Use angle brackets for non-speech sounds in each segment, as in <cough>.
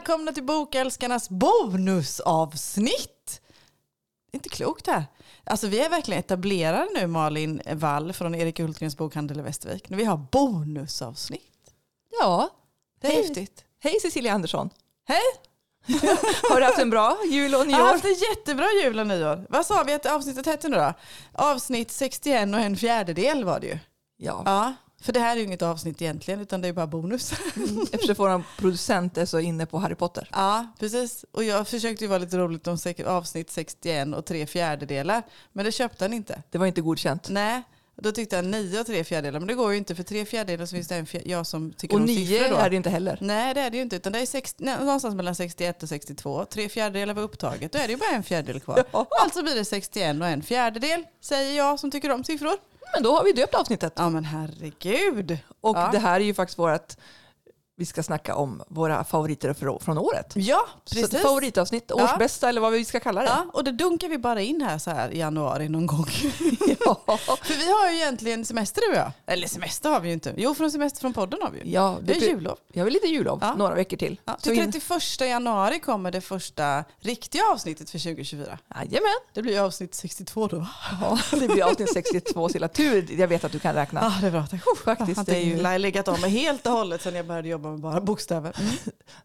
välkomna till Bokälskarnas bonusavsnitt. Det inte klokt här. Alltså vi är verkligen etablerade nu Malin Wall från Erik Hultgrens bokhandel i Västervik. När vi har bonusavsnitt. Ja, Det är Hej. häftigt. hej Cecilia Andersson. Hej! <laughs> Har du haft en bra jul och Jag har nyår? haft en jättebra jul och nyår. Vad sa vi att avsnittet hette nu då? Avsnitt 61 och en fjärdedel var det ju. Ja, Ja, för det här är ju inget avsnitt egentligen utan det är bara bonus. eftersom vår producent är så inne på Harry Potter. Ja, precis. Och jag försökte ju vara lite roligt om avsnitt 61 och tre fjärdedelar. Men det köpte han inte. Det var inte godkänt. Nej, då tyckte han nio och tre fjärdedelar. Men det går ju inte för tre fjärdedelar så finns det en fjär- jag som tycker Och om nio siffror då. är det inte heller. Nej det är det ju inte. Utan det är sex, nej, någonstans mellan 61 och 62. Tre fjärdedelar var upptaget. Då är det ju bara en fjärdedel kvar. <laughs> Ja. Alltså blir det 61 och en fjärdedel. Säger jag som tycker om siffror. Men då har vi döpt avsnittet. Ja men herregud. Och Ja. det här är ju faktiskt vårt, vi ska snacka om våra favoriter från året. Ja, Så precis. favoritavsnitt, Ja. årsbästa eller vad vi ska kalla det. Ja, och det dunkar vi bara in här så här i januari någon gång. <laughs> <laughs> Ja. För vi har ju egentligen semester du och jag. Eller semester har vi ju inte. Jo, från semester från podden har vi ju. Ja, Det är jullov. jag vill lite jullov, Ja. några veckor till. Ja, Så till in- 31 januari kommer det första riktiga avsnittet för 2024. Jajamän. Det blir avsnitt 62 då. Ja, det blir avsnitt 62 Silla. Tur, jag vet att du kan räkna. Ja, det är bra. Tack. Faktiskt, jag har legat av mig helt och hållet sedan jag började jobba med bara bokstäver. Mm.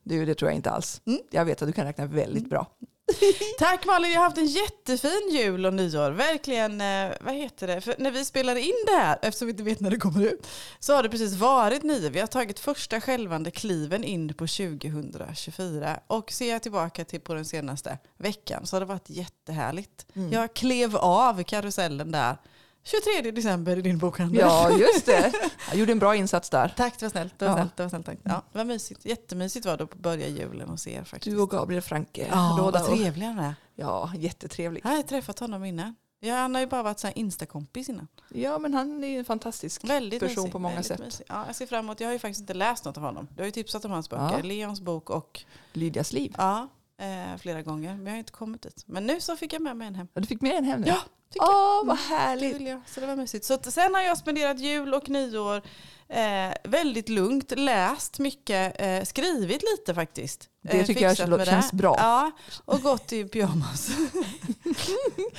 du, det tror jag inte alls. Mm. Jag vet att du kan räkna väldigt bra. <laughs> Tack Malin, jag har haft en jättefin jul och nyår. Verkligen, eh, vad heter det? För när vi spelar in det här, eftersom vi inte vet när det kommer ut, så har det precis varit nyår. Vi har tagit första självande kliven in på 2024. Och ser jag tillbaka till på den senaste veckan så har det varit jättehärligt. Mm. Jag klev av karusellen där 23 december i din bokhandel. Ja, just det. <laughs> Jag gjorde en bra insats där. Tack, det var snällt. Det var Ja. snällt, det var snällt tack. Ja, det var mysigt. Jättemysigt var det att börja julen hos er faktiskt. Du och Gabriel Franke. Ja, råda vad och- trevlig han är. Ja, jättetrevlig. Jag har träffat honom innan. Ja, han har ju bara varit så här instakompis innan. Ja, men han är ju en fantastisk Väldigt person mysig, på många sätt. mysig. Ja, jag ser fram emot, jag har ju faktiskt inte läst något av honom. Du har ju tipsat om hans böcker, Ja. Leons bok och Lydias liv. ja, eh, flera gånger. Men jag har inte kommit dit. Men nu så fick jag med mig en hem. Ja, Du fick med en hem nu? Ja, Åh, vad Det härligt. jag. Så det var mysigt. Så sen har jag spenderat jul och nyår eh, väldigt lugnt, läst mycket, eh, skrivit lite faktiskt. Det Eh, tycker jag känns bra. Ja, och gått i pyjamas. <laughs>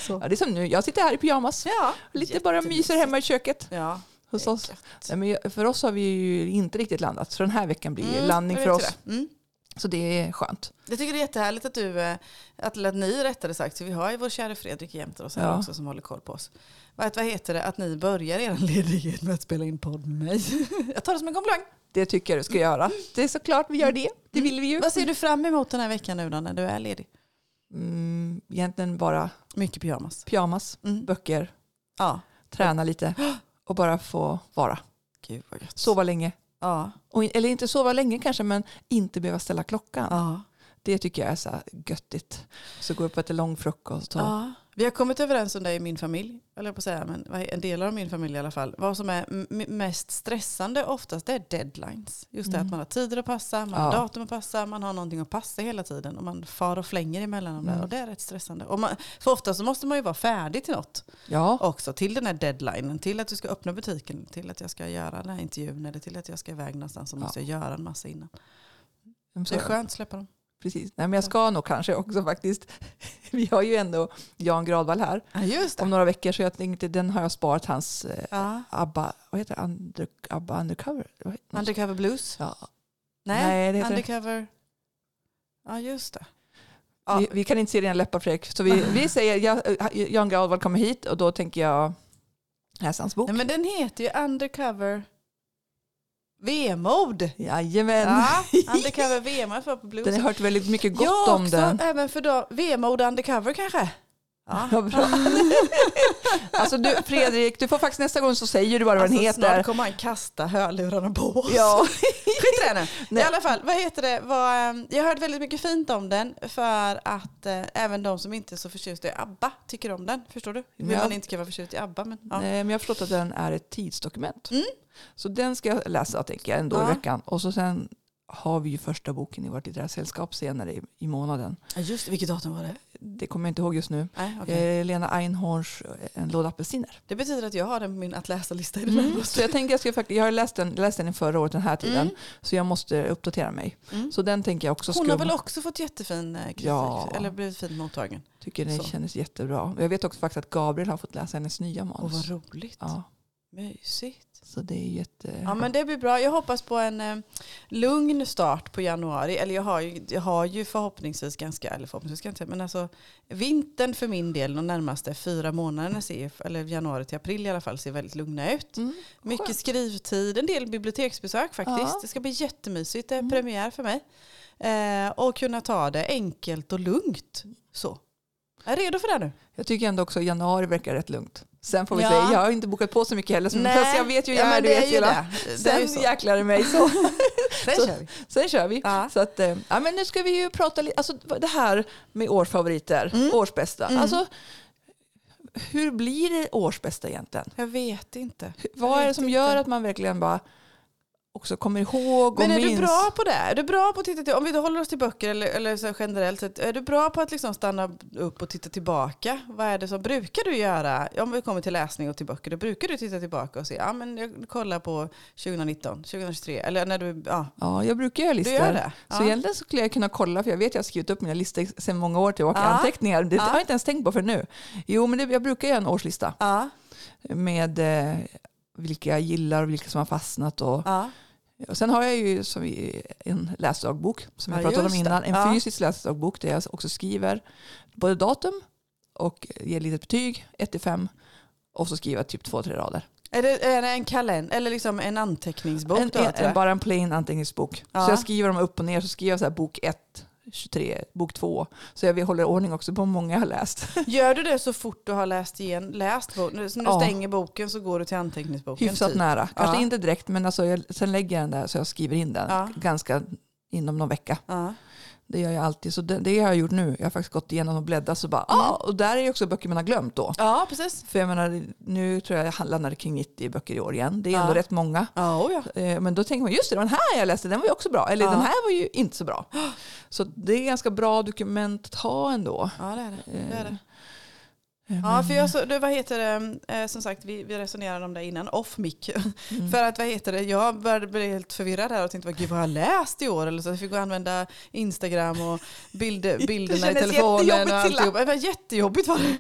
Ja, det är som nu. Jag sitter här i pyjamas. Ja, Lite bara myser hemma i köket Ja, hos oss. Nej, men för oss har vi ju inte riktigt landat. Så den här veckan blir Mm, landning för oss. Mm. Så det är skönt. Jag tycker det är jättehärligt att du, eh, att, att ni rättare sagt, vi har ju vår kära Fredrik jämte oss här Ja. också som håller koll på oss. Vad, vad heter det, att ni börjar er <laughs> ledighet med att spela in podd med mig. <laughs> Jag tar det som en komplimang. Det tycker jag du ska göra. Det är såklart vi gör det. Det vill vi ju. Vad ser du fram emot den här veckan nu då när du är ledig? Mm, egentligen bara Mycket pyjamas. pyjamas, Mm. böcker, Ja. träna lite <gasps> och bara få vara. Gud vad gött. Sova länge. Ja. Och, eller inte sova länge kanske, men inte behöva ställa klockan. Ja. Det tycker jag är så göttigt. Så gå upp och äta lång frukost. Och, ja. Vi har kommit överens om det i min familj, eller på att säga, men en del av min familj i alla fall. Vad som är mest stressande oftast det är deadlines. Just det Mm. att man har tider att passa, man har Ja. datum att passa, man har någonting att passa hela tiden och man far och flänger emellan dem där Mm. och det är rätt stressande. Och man, för ofta så måste man ju vara färdig till något ja. också, till den här deadlinen, till att du ska öppna butiken, till att jag ska göra den här intervjun eller till att jag ska iväg någonstans så Ja. måste jag göra en massa innan. Så det är skönt att släppa dem. Precis. Nej, men jag ska nog kanske också faktiskt. <laughs> Vi har ju ändå Jan Gradvall här Ja, om några veckor så jag tänkte den har jag sparat hans eh, Ja. ABBA, vad heter det? Under, ABBA Undercover? Undercover Blues? Ja. Nej, Nej, det heter. Undercover... Ja, just det. Ja. Vi, vi kan inte se dina läppar Fredrik. Så vi, vi <laughs> säger ja, eh, Jan Gradvall kommer hit och då tänker jag läsa hans bok. Nej, men den heter ju Undercover Vemod. Jajamän. Ja, Undercover <laughs> Vemod för på Blues. Den har hört väldigt mycket gott ja, om också, den. även för då, Vemod Undercover kanske? Ja. Ja, bra. <laughs> alltså du, Fredrik, du får faktiskt nästa gång så säger du bara vad den Alltså, snart heter. kommer han kasta hörlurarna på oss. Ja. <laughs> Skit i det nu. I alla fall, vad heter det? Vad, eh, jag har hört väldigt mycket fint om den för att eh, även de som inte är så förtjusta i ABBA tycker om den. Förstår du? Vill Ja. man inte kan vara förtjust i ABBA. Men, ja. Nej, men jag har förstått att den är ett tidsdokument. Mm. Så den ska jag läsa tänker jag ändå Ja. i veckan. Och så sen har vi ju första boken i vårt litterära sällskap senare i, i månaden. Just det, vilket datum var det? det kommer jag inte ihåg just nu. Nej, okej. Eh, Lena Einhorns eh, En låda apelsiner. Det betyder att jag har den på min att läsa-lista Mm. Så jag tänker jag ska faktiskt, jag har läst den, läst den förra året den här tiden. Mm. Så jag måste uppdatera mig. Mm. Så den tänker jag också Hon har väl också fått jättefin eh, kritik? Ja. Eller blivit fint mottagen? Tycker den Så. kändes jättebra. Jag vet också faktiskt att Gabriel har fått läsa hennes nya Och manus. vad roligt. Ja, Mysigt. så det är jätte... Ja men det blir bra. Jag hoppas på en eh, lugn start på januari. Eller jag har ju, jag har ju förhoppningsvis ganska, eller förhoppningsvis säga, men alltså vintern för min del de närmaste fyra månaderna ser, eller januari till april i alla fall, ser väldigt lugna ut. Mm, Mycket skönt. skrivtid, en del biblioteksbesök faktiskt. Ja. Det ska bli jättemysigt, det är Mm. premiär för mig. Eh, och kunna ta det enkelt och lugnt. Så. Jag är redo för det nu. Jag tycker ändå också januari verkar rätt lugnt. Sen får vi Ja. säga, jag har inte bokat på så mycket heller. så- Fast jag vet ju ja, men du vet ju det. det Sen så. jäklar i mig så. <laughs> Sen så- kör vi. Sen kör vi. Ja. Så att, eh, ja, men nu ska vi ju prata lite, alltså det här med årsfavoriter, Mm. årsbästa. Mm. Alltså, hur blir det årsbästa egentligen? Jag vet inte. Vad är det som inte. gör att man verkligen bara också kommer ihåg Men och är minns? du bra på det? Är du bra på att titta till, om vi håller oss till böcker eller, eller så generellt sett, är du bra på att liksom stanna upp och titta tillbaka? Vad är det som brukar du göra? Om vi kommer till läsning och till böcker, då brukar du titta tillbaka och se, ja men jag kollar på 2019, 2023, eller när du, ja, Ja, jag brukar göra du listor. gör det. Så Ja. egentligen så skulle jag kunna kolla, för jag vet att jag har skrivit upp mina listor sedan många år tillbaka, Ja. anteckningar. Det Ja. har jag inte ens tänkt på för nu. Jo, men det, jag brukar göra en årslista Ja, med eh, vilka jag gillar och vilka som har fastnat. Och, ja. Och sen har jag ju som en läsdagbok som jag Ja, pratade om innan. En Ja. fysisk läsdagbok där jag också skriver både datum och ger litet betyg, 1-5. Och så skriver jag typ två, tre rader. Är det, är det en kalender eller liksom en anteckningsbok? En, då, en, jag? en, bara en plain anteckningsbok. Ja. Så jag skriver dem upp och ner. Så skriver jag så här bok 1, 23, bok 2. Så jag håller ordning också på hur många jag har läst. <laughs> Gör du det så fort du har läst igen, läst boken? Så när du Ja. stänger boken så går du till anteckningsboken? Hyfsat typ. nära. Kanske Ja. inte direkt men alltså jag, sen lägger jag den där så jag skriver in den Ja. ganska inom någon vecka. Det gör jag alltid. Så det, det har jag gjort nu. Jag har faktiskt gått igenom och bläddrat så bara, Mm. ah, och där är ju också böcker man har glömt då. ja, precis. För jag menar, nu tror jag jag landade kring 90 böcker i år igen. Det är ändå Ja. rätt många. Ja, oh ja. Eh, Men då tänker man, just det, den här jag läste, den var ju också bra. Eller Ja. den här var ju inte så bra. Så det är ganska bra dokument att ha ändå. Ja, det är det. det, är det. Ja, för jag så, det, vad heter det, eh, som sagt vi, vi resonerade om det innan, off mic. <laughs> Mm. För att vad heter det, jag började bli helt förvirrad här och tänkte, gud vad har jag läst i år? Eller så jag fick och använda Instagram och bild, <laughs> bilderna i telefonen. Och alltihop. Det var jättejobbigt var det.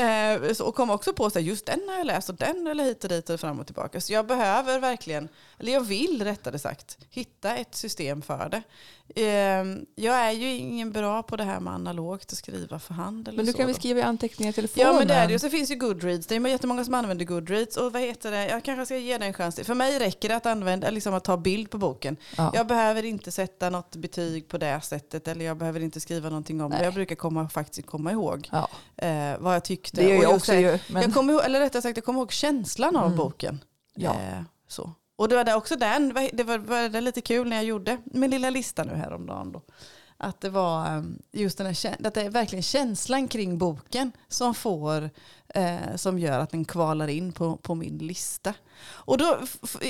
Eh, så- och kom också på att just den har jag läst och den eller hit och dit och fram och tillbaka. Så jag behöver verkligen, eller jag vill rättare sagt, hitta ett system för det. Eh, jag är ju ingen bra på det här med analogt och skriva för hand. Eller Men du så kan väl skriva i anteckningar i telefonen? Ja men det är det ju. Så finns ju Goodreads. Det är jättemånga som använder Goodreads. Och vad heter det? Jag kanske ska ge det en chans. till. För mig räcker det att använda, liksom att ta bild på boken. Ja. Jag behöver inte sätta något betyg på det sättet. Eller jag behöver inte skriva någonting om det. Nej. Jag brukar komma, faktiskt komma ihåg Ja, eh, vad jag tyckte. det gör jag också det- ju. Men, Jag kommer ihåg, eller rättare sagt, jag kommer ihåg känslan av Mm. boken. ja. Eh, så. Och det var det också den, det var, var det lite kul när jag gjorde min lilla lista nu häromdagen då. Att det var eh, just den här, att det är verkligen känslan kring boken som får, eh, som gör att den kvalar in på, på min lista. Och då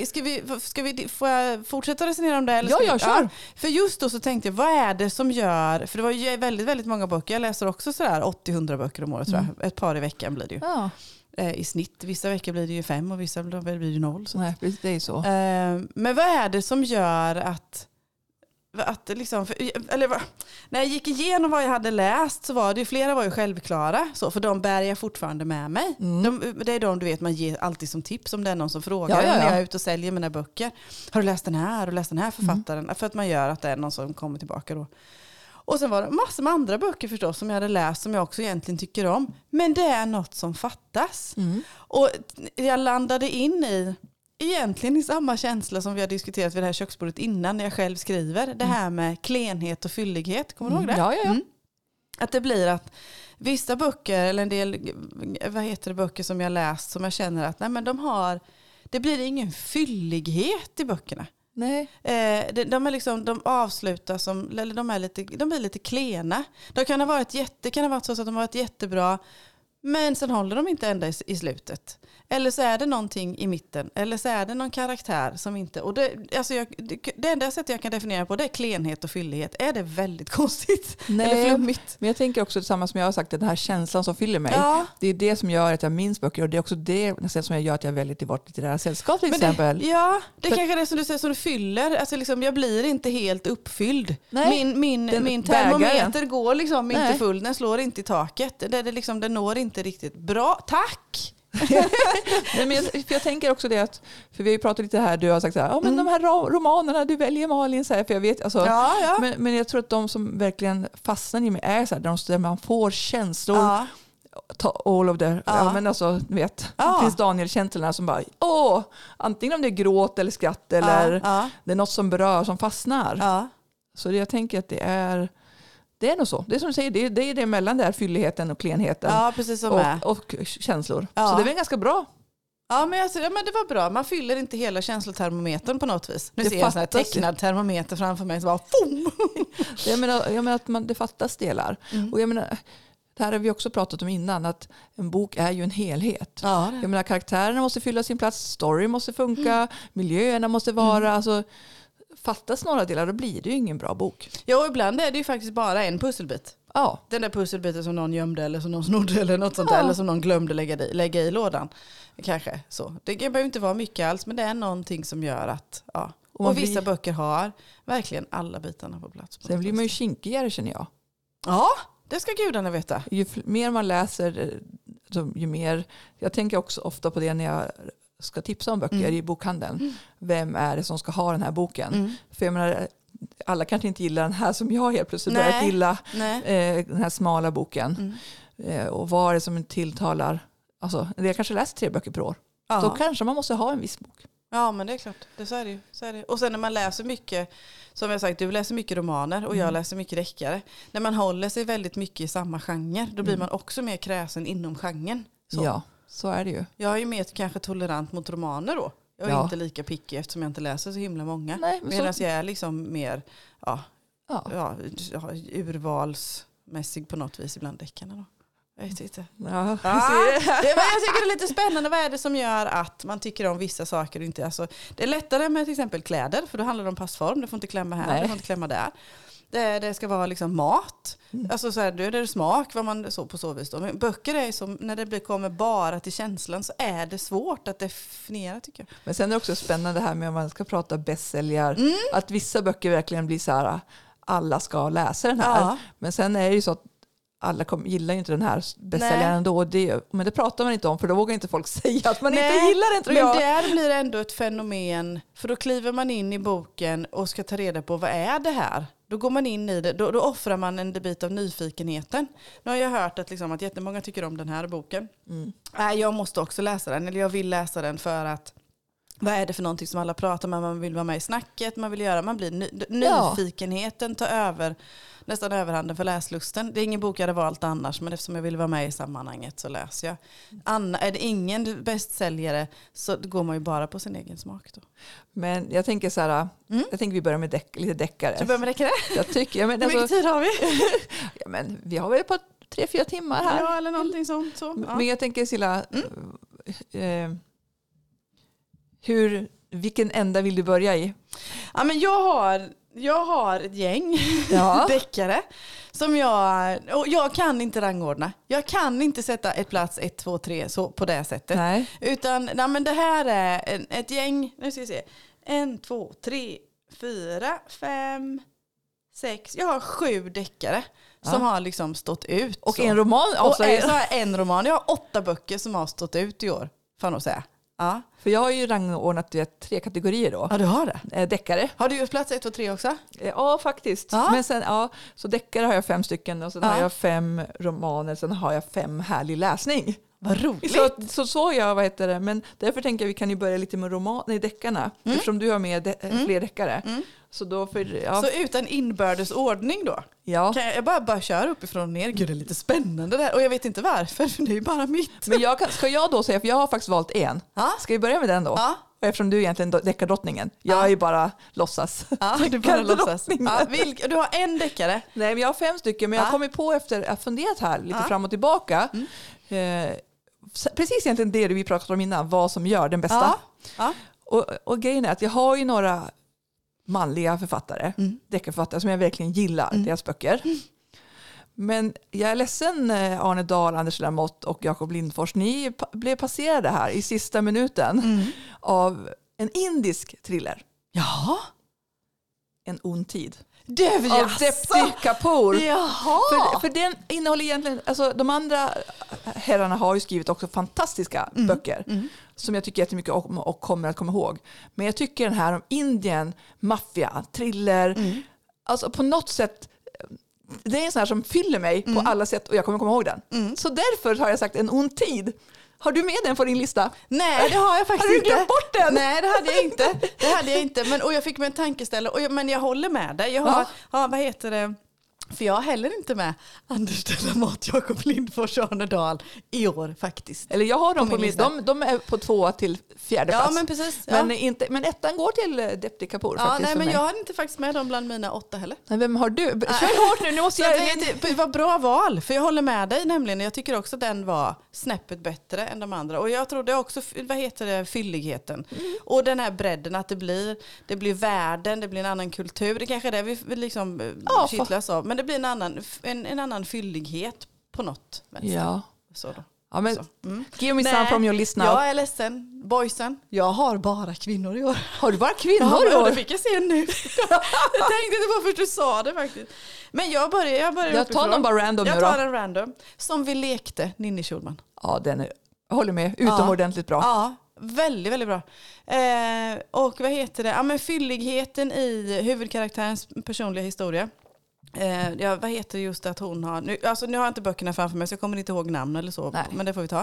ska vi, ska vi, får jag fortsätta resonera om det? Eller Ja, ska vi- ja, kör. För just då så tänkte jag, vad är det som gör, för det var ju väldigt, väldigt många böcker, jag läser också sådär 80-100 böcker om året tror jag, ett par i veckan blir det ju. ja. Eh, I snitt, vissa veckor blir det ju fem och vissa blir det ju noll. Så. Nej, det är så. Eh, men vad är det som gör att, att liksom, för, eller när jag gick igenom vad jag hade läst så var det ju flera var ju självklara, så, för de bär jag fortfarande med mig. Mm. De, det är de du vet man ger alltid som tips om det är någon som frågar Ja, ja, när ja. jag är ute och säljer mina böcker. Har du läst den här? Har du läst den här Mm. författaren? För att man gör att det är någon som kommer tillbaka då. Och sen var det massor med andra böcker förstås som jag hade läst som jag också egentligen tycker om. Men det är något som fattas. Mm. Och jag landade in i, egentligen i samma känsla som vi har diskuterat vid det här köksbordet innan när jag själv skriver. Det här med klenhet och fyllighet. Kommer du ihåg det? Mm. Ja, ja, ja. Mm. Att det blir att vissa böcker, eller en del vad heter det, böcker som jag läst som jag känner att nej, men de har, det blir ingen fyllighet i böckerna. Nej. Eh, de, de, är liksom, de avslutas som, eller de, är lite, de blir lite klena. De kan ha varit jätte, kan ha varit så att de har varit jättebra, Men sen håller de inte ända i, i slutet. Eller så är det någonting i mitten. Eller så är det någon karaktär som inte... Och det, alltså jag, det, det enda sättet jag kan definiera på det är klenhet och fyllighet. Är det väldigt <laughs> konstigt? Nej. Eller flummigt? Men jag tänker också detsamma som jag har sagt, den här känslan som fyller mig. Ja. Det är det som gör att jag minns böcker och det är också det nästan som jag gör att jag väljer till vårt litterära sällskap till Men det- exempel. Ja, det För- kanske är det som du säger som du fyller. Alltså liksom, jag blir inte helt uppfylld. Nej, min min, min bägaren. termometer går liksom inte Nej. full. Den slår inte i taket. Det, det liksom, den når inte riktigt bra. Tack! <laughs> Nej, men jag, för jag tänker också det att, för vi har ju pratat lite här, du har sagt så här, ja men Mm. de här romanerna du väljer Malin, så här, för jag vet, alltså, Ja, ja. Men, men jag tror att de som verkligen fastnar i mig är så här, de där man får känslor, ja. all of the, ja. Ja. men alltså du vet, Ja. det finns Daniel-känslorna som bara, åh, antingen om det är gråt eller skratt eller det är något som berör, som fastnar. Så det, jag tänker att det är, det är nog så. Det är som du säger, det är det, är det mellan där fylligheten och klenheten. ja, precis som är. och, och känslor. Ja. Så det är väl ganska bra. Ja men, alltså, ja men det var bra. Man fyller inte hela känslotermometern på något vis. Nu Det ser jag en sån här tecknad termometer framför mig. Så bara, fum! <laughs> Jag menar, jag menar att man, det fattas delar. Mm. Och jag menar, det här har vi också pratat om innan, att en bok är ju en helhet. Ja, Jag menar, karaktärerna måste fylla sin plats, story måste funka, Mm. miljöerna måste vara... Alltså, fattas några delar då blir det ju ingen bra bok. ja, och ibland är det ju faktiskt bara en pusselbit. Ja, Den där pusselbiten som någon gömde eller som någon snodde eller något sånt. Ja. Eller som någon glömde lägga i, lägga i lådan. Kanske så. Det behöver inte vara mycket alls men det är någonting som gör att, ja. Och Och, vissa blir- böcker har verkligen alla bitarna på plats. på sen blir man ju kinkigare känner jag. Ja, det ska gudarna veta. Ju mer man läser, eh, så ju mer... Jag tänker också ofta på det när jag ska tipsa om böcker Mm. i bokhandeln. Vem är det som ska ha den här boken? Mm. För jag menar, alla kanske inte gillar den här som jag helt plötsligt Nej. börjat gilla. Eh, den här smala boken. Mm. Eh, och vad är det som tilltalar? Alltså, jag kanske läser tre böcker per år. Ja. Då kanske man måste ha en viss bok. Ja men det är klart, det, så, är det ju. så är det. Och sen när man läser mycket, som jag sagt, du läser mycket romaner och jag Mm. läser mycket deckare. När man håller sig väldigt mycket i samma genre, då blir Mm. man också mer kräsen inom genren. Så. Ja, så är det ju. Jag är ju mer kanske tolerant mot romaner då. Jag är Ja. inte lika picky eftersom jag inte läser så himla många. Nej, men Medan så, jag är liksom mer ja, ja. ja, urvalsmässig på något vis ibland deckarna. Då. Jag vet inte. Ja, Ah, <laughs> det, jag tycker det är lite <laughs> spännande. Vad är det som gör att man tycker om vissa saker och inte... Alltså, det är lättare med till exempel kläder, för då handlar det om passform. Det får inte klämma här, Nej. det får inte klämma där. Det, det ska vara liksom mat. Mm. Alltså så här, då är det smak, vad man så på så vis. Då. Men böcker är som, när det kommer bara till känslan så är det svårt att definiera tycker jag. Men sen är det också spännande här med om man ska prata bästsäljar. Mm. Att vissa böcker verkligen blir så här, alla ska läsa den här. Ja. Men sen är det ju så att alla kom, gillar ju inte den här bästsäljaren och Det, men det pratar man inte om för då vågar inte folk <laughs> säga att man inte Nej, gillar den tror Men jag. där blir det ändå ett fenomen, för då kliver man in i boken och ska ta reda på vad är det här? Då går man in i det, då, då offrar man en bit av nyfikenheten. Nu har jag hört att, liksom, att jättemånga tycker om den här boken. Mm. Nej, jag måste också läsa den, eller jag vill läsa den för att vad är det för någonting som alla pratar om, man vill vara med i snacket, man vill göra, man blir ny, nyfikenheten tar över, nästan överhanden för läslusten. Det är ingen bok jag hade valt annars, men eftersom jag vill vara med i sammanhanget så läser jag. Anna, är det ingen bästsäljare så går man ju bara på sin egen smak då. Men jag tänker så här, Mm. jag tänker vi börjar med deck, lite deckare. Ska vi börja med deckare? Jag tycker, ja, men, Hur mycket alltså, tid har vi? <laughs> ja, men vi har väl ett par, tre, fyra timmar här. Ja, eller någonting sånt. Så. Ja. Men jag tänker Silla, eh, hur, vilken ända vill du börja i? Ja, men jag, har, jag har ett gäng Ja. <laughs> deckare som jag, och jag kan inte rangordna. Jag kan inte sätta ett plats 1, 2, 3 så på det sättet. Nej. Utan nej, men det här är en, ett gäng, nu ska vi se, en, två, tre, fyra, fem, sex, jag har sju deckare som Ja. har liksom stått ut. Och så. en roman och avslöjar- en, så har jag en roman, jag har åtta böcker som har stått ut i år, får jag nog säga. Ja. För jag har ju rangordnat vet, tre kategorier då. ja, du har det. Eh, deckare. Har du gjort plats 1, 2, 3 också? Eh, Ja, faktiskt. Ja. Men sen, ja, så deckare har jag fem stycken och sen Ja. har jag fem romaner, sen har jag fem härlig läsning. Vad roligt. Så, så så jag, vad heter det, men därför tänker jag vi kan ju börja lite med roman, nej, deckarna, Mm. eftersom du har med de, eh, Mm. fler deckare. Mm. Så då för, ja, Så utan inbördes ordning då? ja. Kan jag, jag bara, bara kör uppifrån och ner. Gud det är lite spännande där. Och jag vet inte varför, för det är ju bara mitt. Men jag kan, ska jag då säga, för jag har faktiskt valt en. Ja, Ska vi börja med den då? ja, Eftersom du är egentligen deckardrottningen. Jag Ja. är ju bara låtsas. ja <laughs> du bara låtsas. Ja, vilk, du har en deckare. Nej, men jag har fem stycken, men jag Ja. har kommit på efter att ha funderat här lite fram och tillbaka. Mm. Eh, precis egentligen det vi pratade om innan, vad som gör den bästa. Ja. Ja. Och, och grejen är att jag har ju några manliga författare, Mm. deckarförfattare som jag verkligen gillar, deras böcker. Men jag är ledsen eh, Arne Dahl, Anders Lamotte och Jakob Lindfors, ni pa- blev passerade här i sista minuten Mm. av en indisk thriller, Jaha. En ond tid. Du, Av? Depti Kapoor. Jaha. För, för den innehåller egentligen, alltså de andra herrarna har ju skrivit också fantastiska böcker Mm. som jag tycker jättemycket om och kommer att komma ihåg. Men jag tycker den här om Indien, maffia, thriller, Mm. alltså på något sätt det är en sån här som fyller mig på Mm. alla sätt och jag kommer komma ihåg den. Så därför har jag sagt en ond tid. Har du med den på din lista? Nej, det har jag faktiskt Har du inte. glömt bort den? Nej, det hade jag inte. Det hade jag inte. Men, och jag fick mig en tankeställare. Och jag, men jag håller med dig. Jag har, Ja. ja. vad heter det? För jag har heller inte med Anders Delamott, Jakob Lindfors och Arne Dahl i år faktiskt. Eller jag har dem På på min lista. de, de är på två till fjärde Ja, plats. men precis. Ja. Men, inte, men ettan går till eh, Depti Kapoor ja, faktiskt nej, men mig. jag hade inte faktiskt med dem bland mina åtta heller. Men vem har du? Kör hårt nu, nu måste <laughs> jag... tänkte, det var bra val, för jag håller med dig nämligen. Jag tycker också att den var snäppet bättre än de andra. Och jag trodde också, vad heter det, fylligheten. Mm. Och den här bredden, att det blir, det blir världen, det blir en annan kultur. Det kanske är det vi liksom Ja, ja, kittlas av. Men det blir en annan, en, en annan fyllighet på något vänster. Ja. Så då. ja, men. Mm. give me Nej, some from your list now. Jag är ledsen, boysen. Jag har bara kvinnor i år. Har du bara kvinnor Ja, i år? det fick jag se nu. <laughs> jag tänkte inte på först du sa det faktiskt. Men jag börjar, jag börjar Jag tar någon bara random Jag tar en random. Som vi lekte, Ninni Schulman. Ja, den är, jag håller med. Utomordentligt bra. Ja, väldigt, väldigt bra. Eh, och vad heter det? Ja, men fylligheten i huvudkaraktärens personliga historia. Eh, ja, vad heter just att hon har, nu, alltså nu har jag inte böckerna framför mig så jag kommer inte ihåg namn eller så, Nej. men det får vi ta.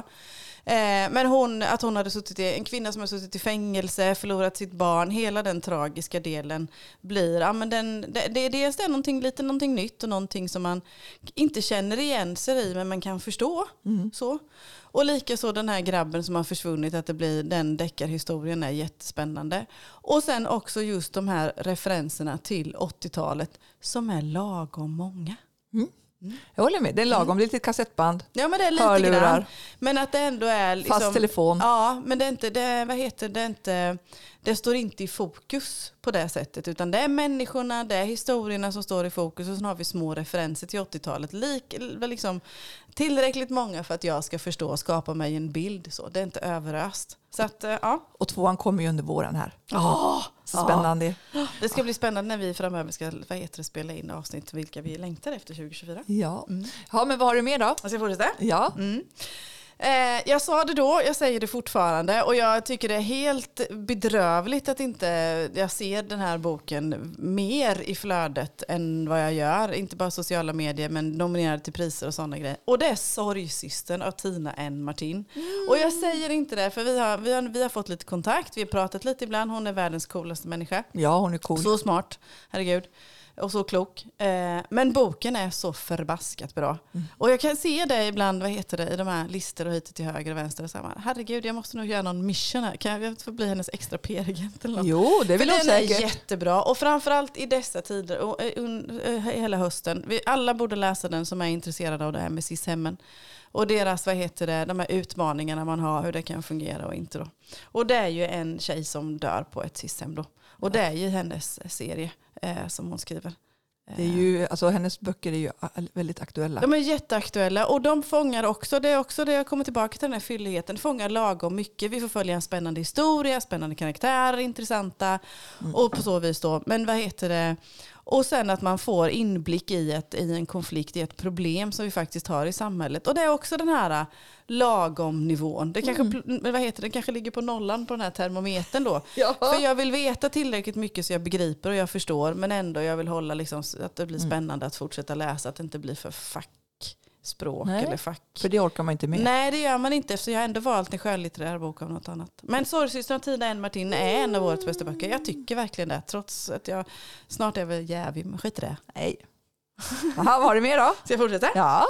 Eh, men hon, att hon hade suttit i, en kvinna som har suttit i fängelse, förlorat sitt barn, hela den tragiska delen blir, ja men den, det, det dels det är någonting, lite någonting nytt och någonting som man inte känner igen sig i men man kan förstå. Så. Och likaså den här grabben som har försvunnit, att det blir den deckarhistorien är jättespännande. Och sen också just de här referenserna till 80-talet som är lagom många. Mm. Jag håller med. Det är lagom. Det är lite kassettband. Ja men det är lite Hörlurar. grann. Men att det ändå är liksom, Fast telefon. Ja, men det är inte, det, vad heter det, inte, det står inte i fokus på det sättet. Utan det är människorna, det är historierna som står i fokus och sen har vi små referenser till 80-talet. Lik, liksom, tillräckligt många för att jag ska förstå och skapa mig en bild. Så. Det är inte överöst. Så att, eh, ja. Och tvåan kommer ju under våren här. Oh, Spännande. Det ska bli spännande när vi framöver ska vad heter det, spela in avsnitt vilka vi längtar efter 2024. Ja. ja, men vad har du mer då? Jag ska fortsätta. Ja. Mm. Eh, jag sa det då, jag säger det fortfarande och jag tycker det är helt bedrövligt att inte jag ser den här boken mer i flödet än vad jag gör. Inte bara sociala medier men nominerad till priser och sådana grejer. Och det är Sorgsystern av Tina N. Martin. Och jag säger inte det för vi har, vi, har, vi har fått lite kontakt, vi har pratat lite ibland. Hon är världens coolaste människa. ja, hon är cool. Så smart, herregud. Och så klok. Eh, men boken är så förbaskat bra. Och jag kan se det ibland, vad heter det, i de här listor och hit till höger och vänster. Och så här, herregud, jag måste nog göra någon mission här. Kan jag få bli hennes extra PR-agent eller något? Jo, det vill hon den är säkert. jättebra. Och framförallt i dessa tider, och eh, eh, hela hösten. Vi alla borde läsa den som är intresserade av det här med SIS-hemmen. Och deras, vad heter det, de här utmaningarna man har, hur det kan fungera och inte då. Och det är ju en tjej som dör på ett SIS-hem då. Och det är ju hennes serie eh, som hon skriver. Det är ju, alltså, hennes böcker är ju väldigt aktuella. De är jätteaktuella och de fångar också, det är också det jag kommer tillbaka till den här fylligheten, fångar lagom mycket. Vi får följa en spännande historia, spännande karaktärer, intressanta och på så vis då. Men vad heter det? Och sen att man får inblick i, ett, i en konflikt, i ett problem som vi faktiskt har i samhället. Och det är också den här äh, lagom nivån. Det kanske, pl- vad heter det kanske ligger på nollan på den här termometern då. Ja. För jag vill veta tillräckligt mycket så jag begriper och jag förstår. Men ändå jag vill hålla liksom, att det blir spännande att fortsätta läsa. Att det inte blir för fackspråk Nej, eller fack. För det orkar man inte med. Nej det gör man inte eftersom jag har ändå valt en skönlitterär bok av något annat. Men Sorgsystern av Tina N. Martin är en av årets bästa böcker. Jag tycker verkligen det. Trots att jag snart är väl jävig. Men skit i det. Nej. Jaha, vad har du mer då? Ska jag fortsätta? Ja.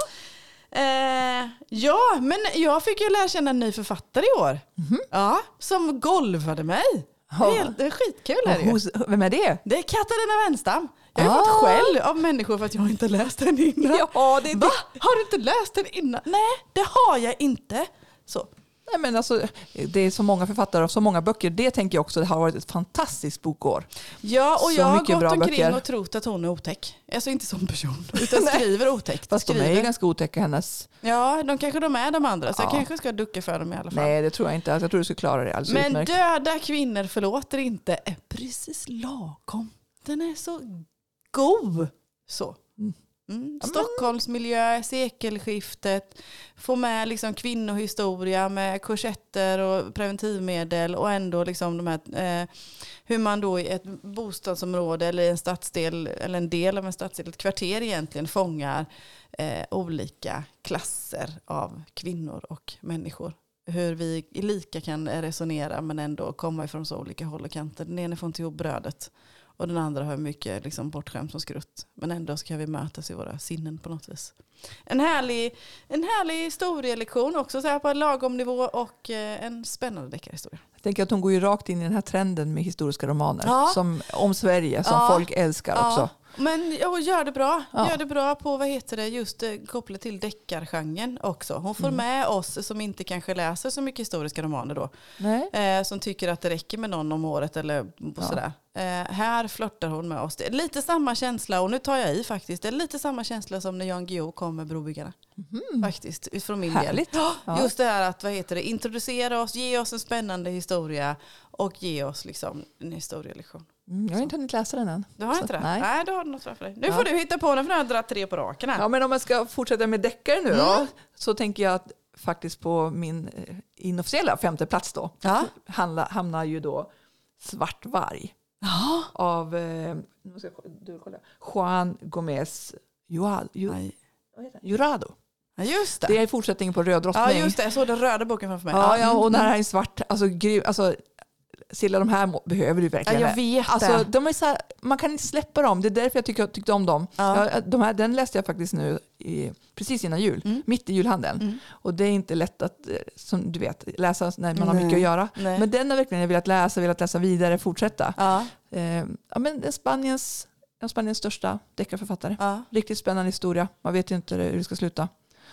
Eh, ja, men jag fick ju lära känna en ny författare i år. Mhm. Ja, som golvade mig. Det är, helt, det är skitkul är det ju. Vem är det? Det är Katarina Wenstam. Jag har Ah. fått skäll av människor för att jag inte läst den innan. Ja, det Va? Har du inte läst den innan? Nej, det har jag inte. Så. Nej, men alltså, det är så många författare och så många böcker. Det tänker jag också det har varit ett fantastiskt bokår. Ja, och Så jag har gått omkring böcker. och trott att hon är otäck. Alltså inte som person, <laughs> utan skriver otäckt. Fast de är skriver. ju ganska otäcka hennes. Ja, de kanske de är de andra, så jag Ja. kanske ska ducka för dem i alla fall. Nej, det tror jag inte. Jag tror du skulle klara det alldeles Men utmärkt. Döda kvinnor förlåter inte är precis lagom. Den är så god. Så. Mm. Mm. Stockholmsmiljö, sekelskiftet, få med liksom kvinnohistoria med korsetter och preventivmedel och ändå liksom de här, eh, hur man då i ett bostadsområde eller i en stadsdel eller en del av en stadsdel, ett kvarter egentligen fångar eh, olika klasser av kvinnor och människor hur vi lika kan resonera men ändå komma ifrån så olika håll och kanter. Den ene får inte ihop brödet och den andra har mycket liksom bortskämt som skrutt. Men ändå ska vi mötas i våra sinnen på något vis. En härlig, en härlig historielektion också så här på en lagom nivå och eh, en spännande deckarhistoria. Jag tänker att hon går ju rakt in i den här trenden med historiska romaner Ja. som, om Sverige som Ja. folk älskar också. Men ja, gör det bra. Ja. Gör det bra på vad heter det, just eh, kopplat till deckargenren också. Hon får med oss som inte kanske läser så mycket historiska romaner då. Eh, som tycker att det räcker med någon om året eller Ja. sådär. Eh, här flörtar hon med oss. Det är lite samma känsla, och nu tar jag i faktiskt, det är lite samma känsla som när Jan Guillou kom med Brobyggarna. Faktiskt, från min del. Härligt. Ja. Just det här att vad heter det, introducera oss, ge oss en spännande historia och ge oss liksom en historielektion. Mm, jag har inte hunnit läsa den än. Du har Så, inte det? nej. Nej, då har du något framför dig. Nu Ja. får du hitta på den för nu har jag dragit tre på raken här. Ja, men om man ska fortsätta med deckare nu då, Mm. så tänker jag att faktiskt på min eh, inofficiella femte plats då Ja. handla, hamnar ju då Svart varg Ja. av eh, ska jag, du kolla, Juan Gomez han? Jurado. Ja, just det. Det är fortsättningen på Röd drottning. Ja, just det. Jag såg den röda boken framför mig. Ja, ja, Mm. och när han är svart, alltså, gry, alltså Silla, de här behöver du ja, verkligen. jag vet Alltså, de är så här, man kan inte släppa dem, det är därför jag tycker, tyckte om dem. Ja. Ja, de här, den läste jag faktiskt nu i, precis innan jul, Mm. mitt i julhandeln. Mm. Och det är inte lätt att, eh, som du vet, läsa när man har Nej. mycket att göra. Nej. Men den har verkligen jag velat läsa, velat läsa vidare, fortsätta. Ja, Eh, ja, men Spaniens, en av Spaniens största deckarförfattare. ja. Riktigt spännande historia, man vet ju inte hur det ska sluta.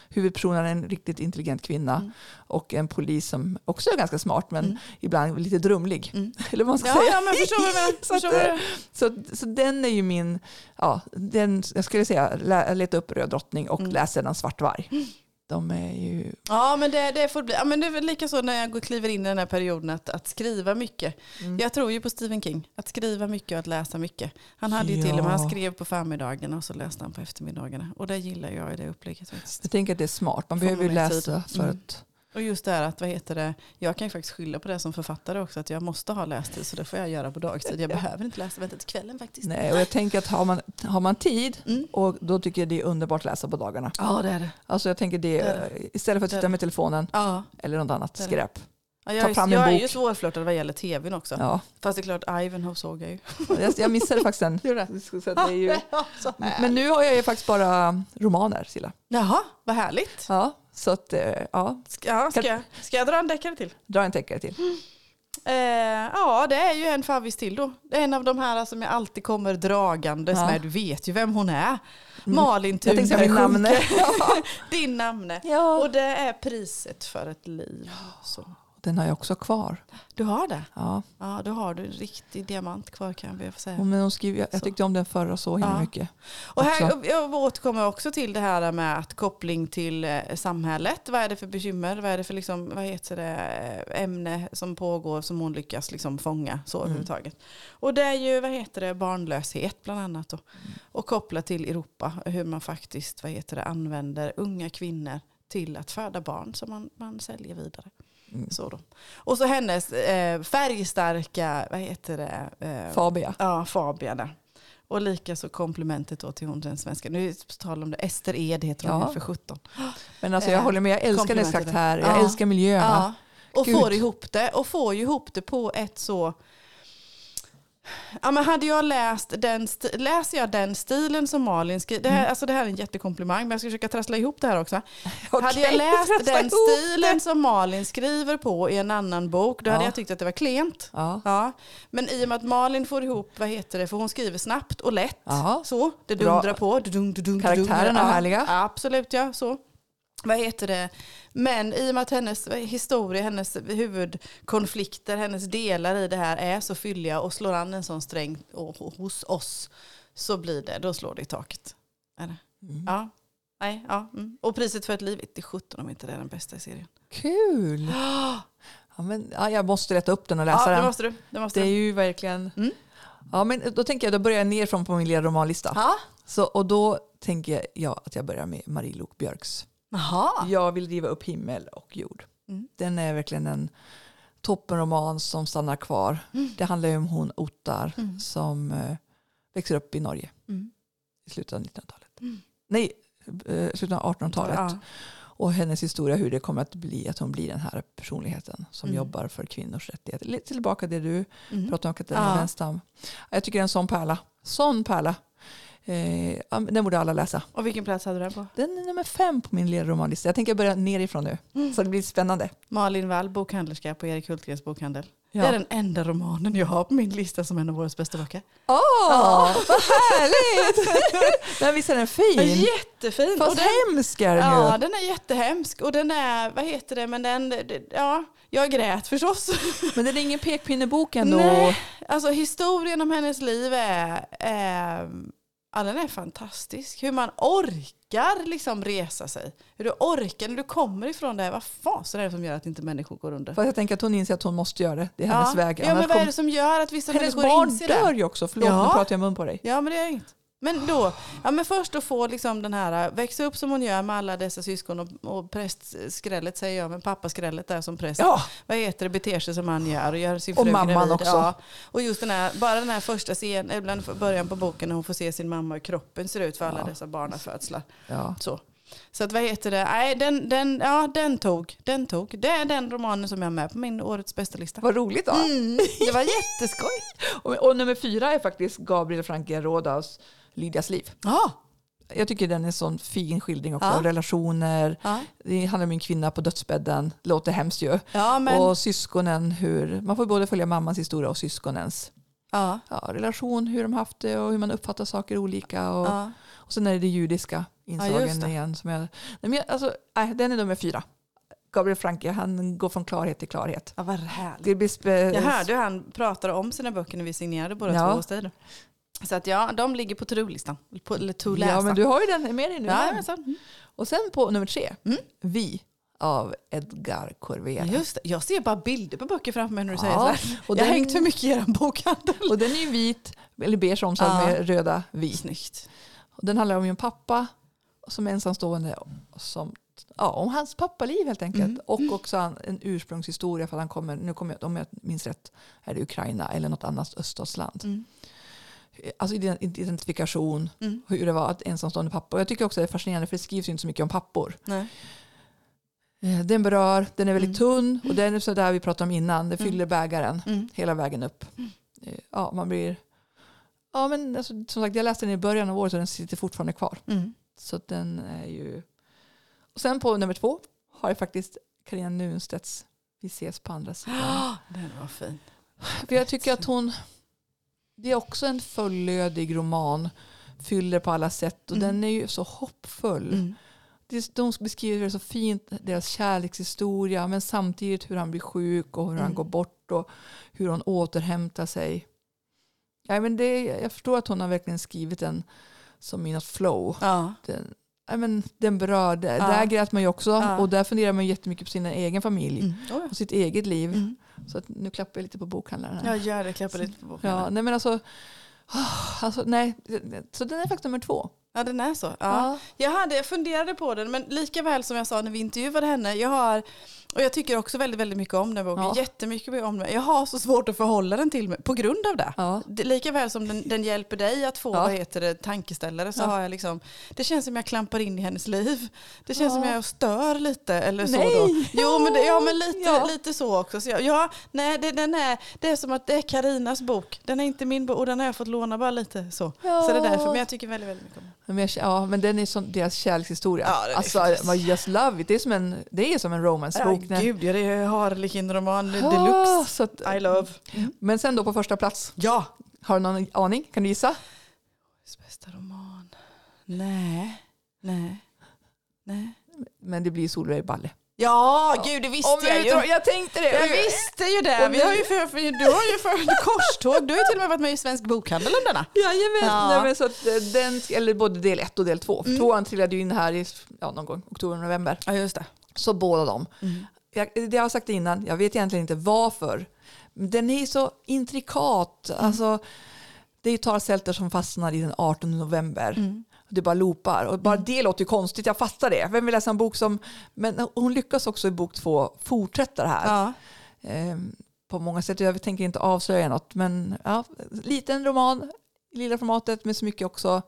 Huvudpersonen är en riktigt intelligent kvinna Mm. och en polis som också är ganska smart men Mm. ibland lite drumlig. Mm. <laughs> Eller vad man ska Ja, säga. ja, men förstår vad. <laughs> Så du- Så, så den är ju min, ja, den, jag skulle säga, lä, leta upp Röd drottning och Mm. läs sedan Svart varg. De är ju, Ja, men det, det får bli. Ja, men det är väl lika så när jag går, kliver in i den här perioden att, att skriva mycket. Mm. Jag tror ju på Stephen King. Att skriva mycket och att läsa mycket. Han hade ju till och med, han Ja. skrev på förmiddagarna och så läste han på eftermiddagarna. Och det gillar jag i det upplägget faktiskt. jag tänker att det är smart, man Får behöver ju läsa tid. för Mm. att Och just det här att, vad heter det, jag kan ju faktiskt skylla på det som författare också, att jag måste ha lästid, så det får jag göra på dagtid. Jag <laughs> behöver inte läsa, vänta till kvällen faktiskt. Nej, och jag tänker att har man, har man tid, Mm. och då tycker jag det är underbart att läsa på dagarna. Ja, det är det. Alltså jag tänker det, Det är istället för att Det det. med telefonen Ja. eller något annat Det det. skräp. Ja, jag Ta är, fram en jag är ju bok. svårflörtad vad gäller tvn också. Ja. Fast det är klart, Ivanhoe såg jag ju. Jag, jag missade faktiskt den. <laughs> Så det är ju, <laughs> men nu har jag ju faktiskt bara romaner, Silla. Jaha, vad härligt. Ja, så att, eh, ja, Ska, ska, jag, ska jag dra en deckare till? dra en teckare till. Eh, ja, det är ju en favvis till då. Det är en av de här som jag alltid kommer dragandes Ja. med. Du vet ju vem hon är. Malin Jag tänkte Thunberg namne. <laughs> Din namne. Ja. Och det är priset för ett liv. Så. Den har jag också kvar. Du har det? Ja. Ja, då har du en riktig diamant kvar kan jag säga. Men hon skriver, jag, tyckte om den förra så himla Ja. mycket. Och här, också. jag återkommer också till det här med att koppling till eh, samhället. Vad är det för bekymmer? Vad är det för liksom, vad heter det, eh, ämne som pågår som hon lyckas liksom fånga så Mm. överhuvudtaget. Och det är ju vad heter det, barnlöshet bland annat. Då. Mm. Och kopplat till Europa, hur man faktiskt vad heter det, använder unga kvinnor till att föda barn som man, man säljer vidare. Mm. Så då. Och så hennes eh, färgstarka, vad heter det? Eh, Fabia. Ja, Fabian där. Och lika så komplimentet då till hon den svenska. Nu talar om det. Ester Ed heter hon Ja. för 17. Men alltså jag Eh, håller med, jag älskar hennes karaktär, jag Ja. älskar miljöerna. Ja. Och Gud. får ihop det. Och får ihop det på ett så Ja, men hade jag läst den, läser jag den stilen som Malin skriver, det, här- alltså det här är en jättekomplimang men jag ska försöka trassla ihop det här också. <laughs> hade jag läst den stilen som Malin skriver på i en annan bok, då hade Ja. jag tyckt att det var klent. Ja. Ja, men i och med att Malin får ihop, vad heter det, för hon skriver snabbt och lätt. Ja. Så, det Bra. dundrar på. Dudung, dudung. Karaktärerna är härliga. Absolut, ja. Så. Vad heter det? Men i och med att hennes historia, hennes huvudkonflikter, hennes delar i det här är så fylliga och slår an en sån sträng hos oss så blir det, då slår det i taket. Det? Mm. Ja. Nej, ja. Mm. Och priset för ett liv, det är 17 om inte det är den bästa i serien. Kul! <gasps> Ja, men, ja, jag måste leta upp den och läsa Ja, det den. måste du. Det måste Det är du. ju verkligen... Mm. Ja, men då tänker jag, då börjar jag nerifrån på min lilla romanlista. Ja. Så, och då tänker jag att jag börjar med Marie Lok Björks. Jaha. Jag vill riva upp himmel och jord. Mm. Den är verkligen en toppenroman som stannar kvar. Mm. Det handlar ju om hon Ottar Mm. som eh, växer upp i Norge Mm. i slutet av 1900-talet. Mm. Nej, eh, slutet av 1800-talet. Ja. Och hennes historia hur det kommer att bli att hon blir den här personligheten som Mm. jobbar för kvinnors rättigheter. Lite tillbaka till det du pratade om Katarina Ja. Wenstam. Jag tycker det är en sån pärla. Sån pärla. Eh, ja, den borde alla läsa. Och vilken plats hade du den på? Den är nummer fem på min lilla romanlista. Jag tänker börja nerifrån nu. Mm. Så det blir spännande. Malin Wall, bokhandlerska på Erik Hultgrens bokhandel. Ja. Det är den enda romanen jag har på min lista som en av årets bästa böcker. Åh, Ja. vad härligt! <laughs> Men visst är den fin? Jättefin! Fast Och den, hemsk är den ja, ju. den är jättehemsk. Och den är, vad heter det, men den, ja, jag grät förstås. <laughs> Men det är ingen pekpinnebok ändå. Nej. Alltså historien om hennes liv är, är ja, den är fantastisk. Hur man orkar liksom resa sig. Hur du orkar när du kommer ifrån det här. Vad fasen är det som gör att inte människor går under? Fast jag tänker att hon inser att hon måste göra det. Det är hennes väg. Ja, men vad är det som gör att vissa Hennes människor barn inser dör det? ju också. Förlåt, Ja. nu pratar jag mun på dig. Ja, men det är inget. Men då, ja men först att få liksom den här, växa upp som hon gör med alla dessa syskon och, och prästskrället säger jag, men pappaskrället där som präst. Ja, Vad heter det, beter sig som han gör och gör sin Och fru mamman gravid. också. Ja. Och just den här, bara den här första scenen, ibland början på boken när hon får se sin mamma hur kroppen ser ut för alla Ja. dessa barnafödslar. ja. Så. Så att vad heter det, nej den, den, ja den tog, den tog. Det är den romanen som jag har med på min årets bästa lista. vad roligt då. Mm, det var jätteskoj. <laughs> Och, och nummer fyra är faktiskt Gabriel Franke Rådahs Lydias liv. Ja, Jag tycker den är en sån fin skildring också. Ja. Relationer. ja. Det handlar om en kvinna på dödsbädden. Låter hemskt ju. ja men... Och syskonen, hur, man får både följa mammans historia och syskonens ja, relation, hur de haft det och hur man uppfattar saker olika. Och, och sen är det det judiska inslagen igen. Som jag, nej, men alltså, nej, den är nummer fyra. Gabriel Franke, han går från klarhet till klarhet. ja vad härligt. Det blir spe- Jag hörde hur han pratade om sina böcker när vi signerade båda Ja. två hos dig. Så att ja, de ligger på to-do-listan. På, eller to-läsa. Ja, men du har ju den med dig nu. Ja. Mm. Och sen på nummer tre, Mm. Vi av Edgar Corvera. Just det. Jag ser bara bilder på böcker framför mig när du säger Ja, så här. och jag har hängt för mycket i er bokhandel. Och den är ju vit, eller beige omslag Ja. med röda vi. Snyggt. Och den handlar om en pappa som är ensamstående, som, ja, om hans pappaliv helt enkelt. Mm. Och också en, en ursprungshistoria för att han kommer, nu kommer jag, om jag minns rätt, är det Ukraina eller något annat öststatsland. Mm. Alltså ident- identifikation, Mm. hur det var att ensamstående pappa. Och jag tycker också det är fascinerande för det skrivs inte så mycket om pappor. Nej. Eh, Den berör, den är väldigt Mm. tunn och den är så där vi pratade om innan, det Mm. fyller bägaren Mm. hela vägen upp. Eh, Ja, man blir... Ja, men alltså, som sagt, jag läste den i början av året och den sitter fortfarande kvar. Mm. Så den är ju... Och sen på nummer två har jag faktiskt Carina Nunstedts Vi ses på andra sidan. <gasps> Den var fin. För jag tycker att hon... Det är också en fullödig roman. Fyller på alla sätt och Mm. den är ju så hoppfull. Mm. De beskriver det så fint, deras kärlekshistoria, men samtidigt hur han blir sjuk och hur han Mm. går bort och hur hon återhämtar sig. Ja, men det, jag förstår att hon har verkligen skrivit den som i något flow. Ja. Den, men den berör, där, Ja. där grät man ju också Ja. och där funderar man jättemycket på sin egen familj Mm. Oh, och sitt eget liv. ja. Mm. Så att nu klappar jag lite på bokhandlaren. här. Jag gör det, klappar lite på boken. Ja, nej men alltså, ah, alltså nej, så den är faktiskt nummer två. Ja, den är så. Ja. Jag, hade, jag funderade på den, men lika väl som jag sa när vi intervjuade henne, jag har Och jag tycker också väldigt, väldigt mycket om den boken. Ja. Jättemycket om den. Jag har så svårt att förhålla den till mig på grund av det. Ja. det lika väl som den, den hjälper dig att få Ja. vad heter det, tankeställare så Ja. har jag liksom, det känns som jag klampar in i hennes liv. Det känns som jag stör lite eller så Nej. då. Jo men, det, ja, men lite, lite så också. Så jag, ja, nej, det, den är, det är som att det är Karinas bok. Den är inte min bok och den har jag fått låna bara lite så. Så det är därför, men jag tycker väldigt, väldigt mycket om den. Men, jag, ja, men den är som deras kärlekshistoria. Ja, alltså, just love it. Det är som en, det är som en romancebok. Ja, gud, ja, det är Harlekin-roman Ah, deluxe. att, I love. Men sen då på första plats, Ja. har du någon aning? Kan du gissa? Bästa roman. Nej, nej, nej. Men det blir Solveig Balle. Ja, gud det visste Om jag ju. jag, jag tänkte det. Jag visste ju det. Vi har ju för, för, du har ju för korståg. Du har ju till och med varit med i Svensk Bokhandel om denna. Jajamän. Ja. Nej, men så eh, den, eller både del ett och del två. Mm. Tvåan trillade ju in här i ja, någon gång oktober, november. Ja, just det. Så båda dem. Mm. Jag, det har jag sagt innan, jag vet egentligen inte varför. Men Den är så intrikat. Mm. Alltså, det är ju Tara Selter som fastnar i den 18 november. Mm. Det bara loopar. Och bara det låter ju konstigt, jag fattar det. Vem vill läsa en bok som... Men hon lyckas också i bok två fortsätta det här. Ja. Ehm, på många sätt. Jag tänker inte avslöja något. Men ja, liten roman i lilla formatet med så mycket också...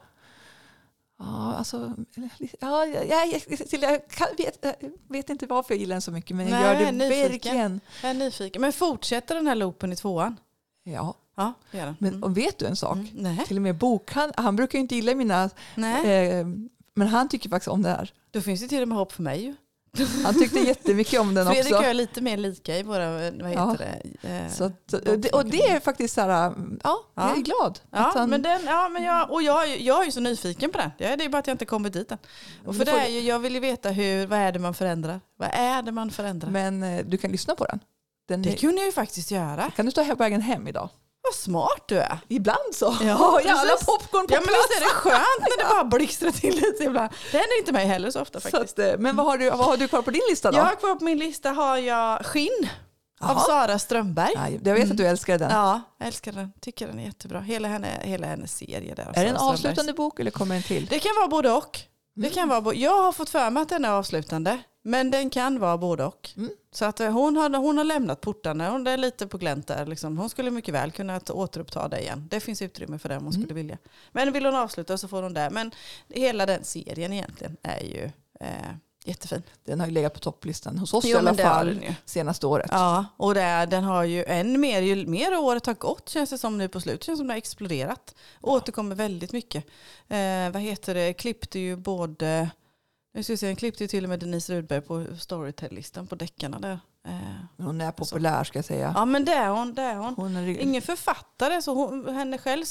Ja, alltså, ja, jag, jag, jag, jag vet, inte varför jag gillar den så mycket men jag Nej, gör jag det är nyfiken. verkligen. Jag är nyfiken. Men fortsätter den här loopen i tvåan? Ja, Ja, det gör den. men Mm. och vet du en sak? Mm. Nej. Till och med bokhan, han brukar ju inte gilla mina, Nej. eh, men han tycker faktiskt om det här. Då finns det till och med hopp för mig ju. Han tyckte jättemycket om den Fredrik och också. jag är lite mer lika i våra, vad heter Ja. det? Eh, Så att, och, det, är faktiskt så här, ja, jag Ja. är glad. Ja, han, men den, ja, men jag, och jag, jag är ju så nyfiken på den. Det är det är bara att jag inte kommit dit än. Och för det är ju, jag vill ju veta hur, vad är det man förändrar? Vad är det man förändrar? men eh, du kan lyssna på den. den det är, kunde jag ju faktiskt göra. kan du ta vägen hem idag? Vad smart du är. Ibland så. Ja, precis. popcorn på Ja men plats. visst är det skönt när det bara <laughs> blixtrar till lite ibland. Det händer inte mig heller så ofta Så faktiskt. att, eh, men vad har, du, vad har du kvar på din lista då? Jag har kvar på min lista har jag Skinn av Jaha. Sara Strömberg. Ja, jag vet att du älskar den. Ja, jag älskar den. Tycker den är jättebra. Hela, henne, hela hennes serie där. av är det en Sara Strömbergs. avslutande bok eller kommer en till? Det kan vara både och. Det Mm. kan vara, jag har fått för mig att den är avslutande. Men den kan vara både och. Mm. Så att eh, hon, har, hon har lämnat portarna. Hon är lite på glänt där. Liksom. Hon skulle mycket väl kunna ta- återuppta det igen. Det finns utrymme för det om hon Mm. skulle vilja. Men vill hon avsluta så får hon det. Men hela den serien egentligen är ju eh, jättefin. Den har ju legat på topplistan hos oss i Jo, alla det har fall senaste året. Ja, och det den har ju än mer, ju mer året har gått känns det som nu på slutet, känns som det har exploderat. Återkommer väldigt mycket. Eh, vad heter det, klippte ju både, nu ska vi se, den klippte till och med Denise Rudberg på Storytel-listan på deckarna där. Eh, Hon är populär ska jag säga. ja men det är hon, det är hon. Hon är, Ingen författare, så hon, henne själv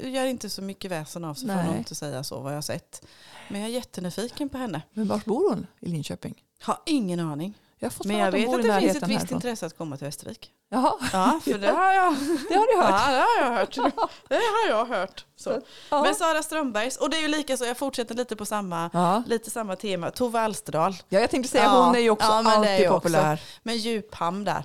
gör inte så mycket väsen av sig Nej. hon inte säga så vad jag har sett. Men jag är jättenyfiken på henne. Men var bor hon i Linköping? Har ingen aning. Jag Men jag vet att det finns ett visst intresse att komma till Västervik. Jaha, Ja, för det har jag. <laughs> det har du hört. Ja, det har jag hört. <laughs> Det har jag hört. Så. Ja. Men Sara Strömbergs, och det är ju lika så, jag fortsätter lite på samma, Ja. lite samma tema. Tove Alsterdal ja, jag tänkte säga Ja. hon är ju också Ja, men alltid ju också. populär. med Djuphamn där.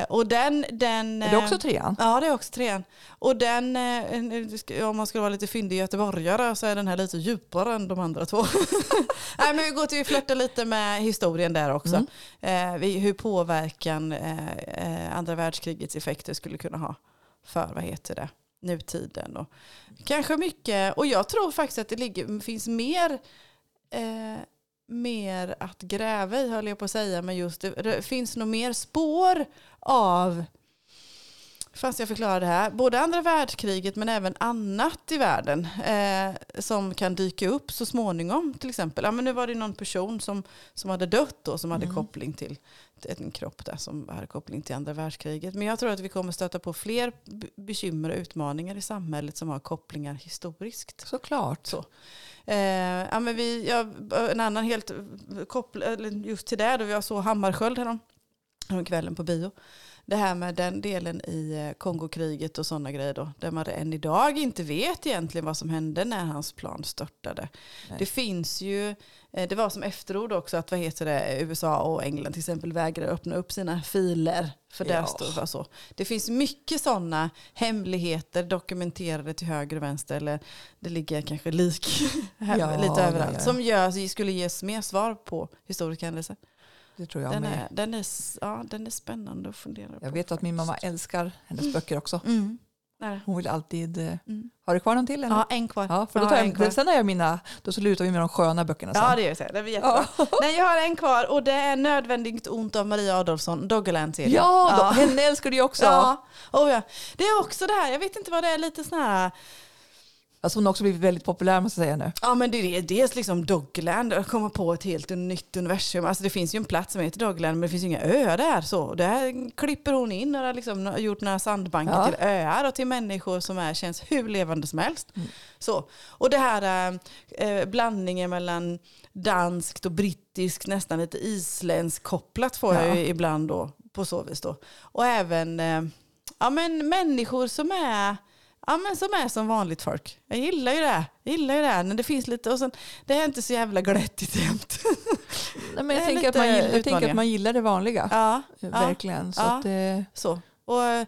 Eh, och den, den... Är det eh, också trean? Ja, det är också trean. Och den, eh, ska- om man ska vara lite fyndig göteborgare så är den här lite djupare än de andra två. <laughs> Nej, men vi går till, vi flörtar lite med historien där också. Mm. Eh, hur påverkan eh, eh, andra världskrigets effekter skulle kunna ha för, vad heter det, nutiden. Och kanske mycket, och jag tror faktiskt att det ligger, finns mer eh, mer att gräva i höll jag på att säga. Men just det, det finns nog mer spår av Fast jag förklarar det här. Både andra världskriget men även annat i världen eh, som kan dyka upp så småningom. Till exempel, ja, men nu var det någon person som, som hade dött då, som hade Mm. koppling till till en kropp där som hade koppling till andra världskriget. Men jag tror att vi kommer stöta på fler be- bekymmer och utmaningar i samhället som har kopplingar historiskt. Såklart. Så. Eh, ja, men vi, ja, en annan helt koppl- eller just till det, då jag såg Hammarskjöld härom, härom kvällen på bio. Det här med den delen i eh, Kongokriget och sådana grejer då, där man än idag inte vet egentligen vad som hände när hans plan störtade. Nej. Det finns ju, eh, det var som efterord också att vad heter det, USA och England till exempel vägrar öppna upp sina filer. För där Ja. står det så. Det finns mycket sådana hemligheter dokumenterade till höger och vänster. Eller det ligger kanske lik <laughs> här, Ja, lite överallt. ja. Som gör, skulle ges mer svar på historiska händelser. Det tror jag Den med. är, den, är, ja, den är spännande att fundera på. Jag vet att min mamma älskar hennes böcker också. Mm. Hon vill alltid... eh, Mm. Har du kvar någon till? Eller? Ja, en kvar. Ja, för då Ja, tar en jag, kvar. sen har jag mina, då slutar vi med de sköna böckerna sen. Ja, det gör vi. Det blir jättebra. <laughs> Nej, jag har en kvar och det är Nödvändigt ont av Maria Adolfsson, Doggerland-serien. ja, då, henne älskar du ju också. Ja. Oh, ja. Det är också det här, jag vet inte vad det är, lite sån här, Alltså hon har också blivit väldigt populär måste jag säga nu. ja men det är dels liksom Doggerland, att komma på ett helt nytt universum. Alltså det finns ju en plats som heter Doggerland men det finns ju inga öar där. Så där klipper hon in och har liksom gjort några sandbankar Ja. till öar och till människor som är, känns hur levande som helst. Så. Och det här eh, blandningen mellan danskt och brittiskt, nästan lite isländsk kopplat får jag Ja. ju ibland då på så vis då. Och även eh, ja, men människor som är Ja men som är som vanligt folk. Jag gillar ju det. Jag gillar ju det. När det finns lite och sen, det är inte så jävla glättigt jämt. <laughs> Nej, men Det jag, tänker att man gillar, jag tänker att man gillar det vanliga. Ja, Verkligen. Så Ja. eh, så. Och eh,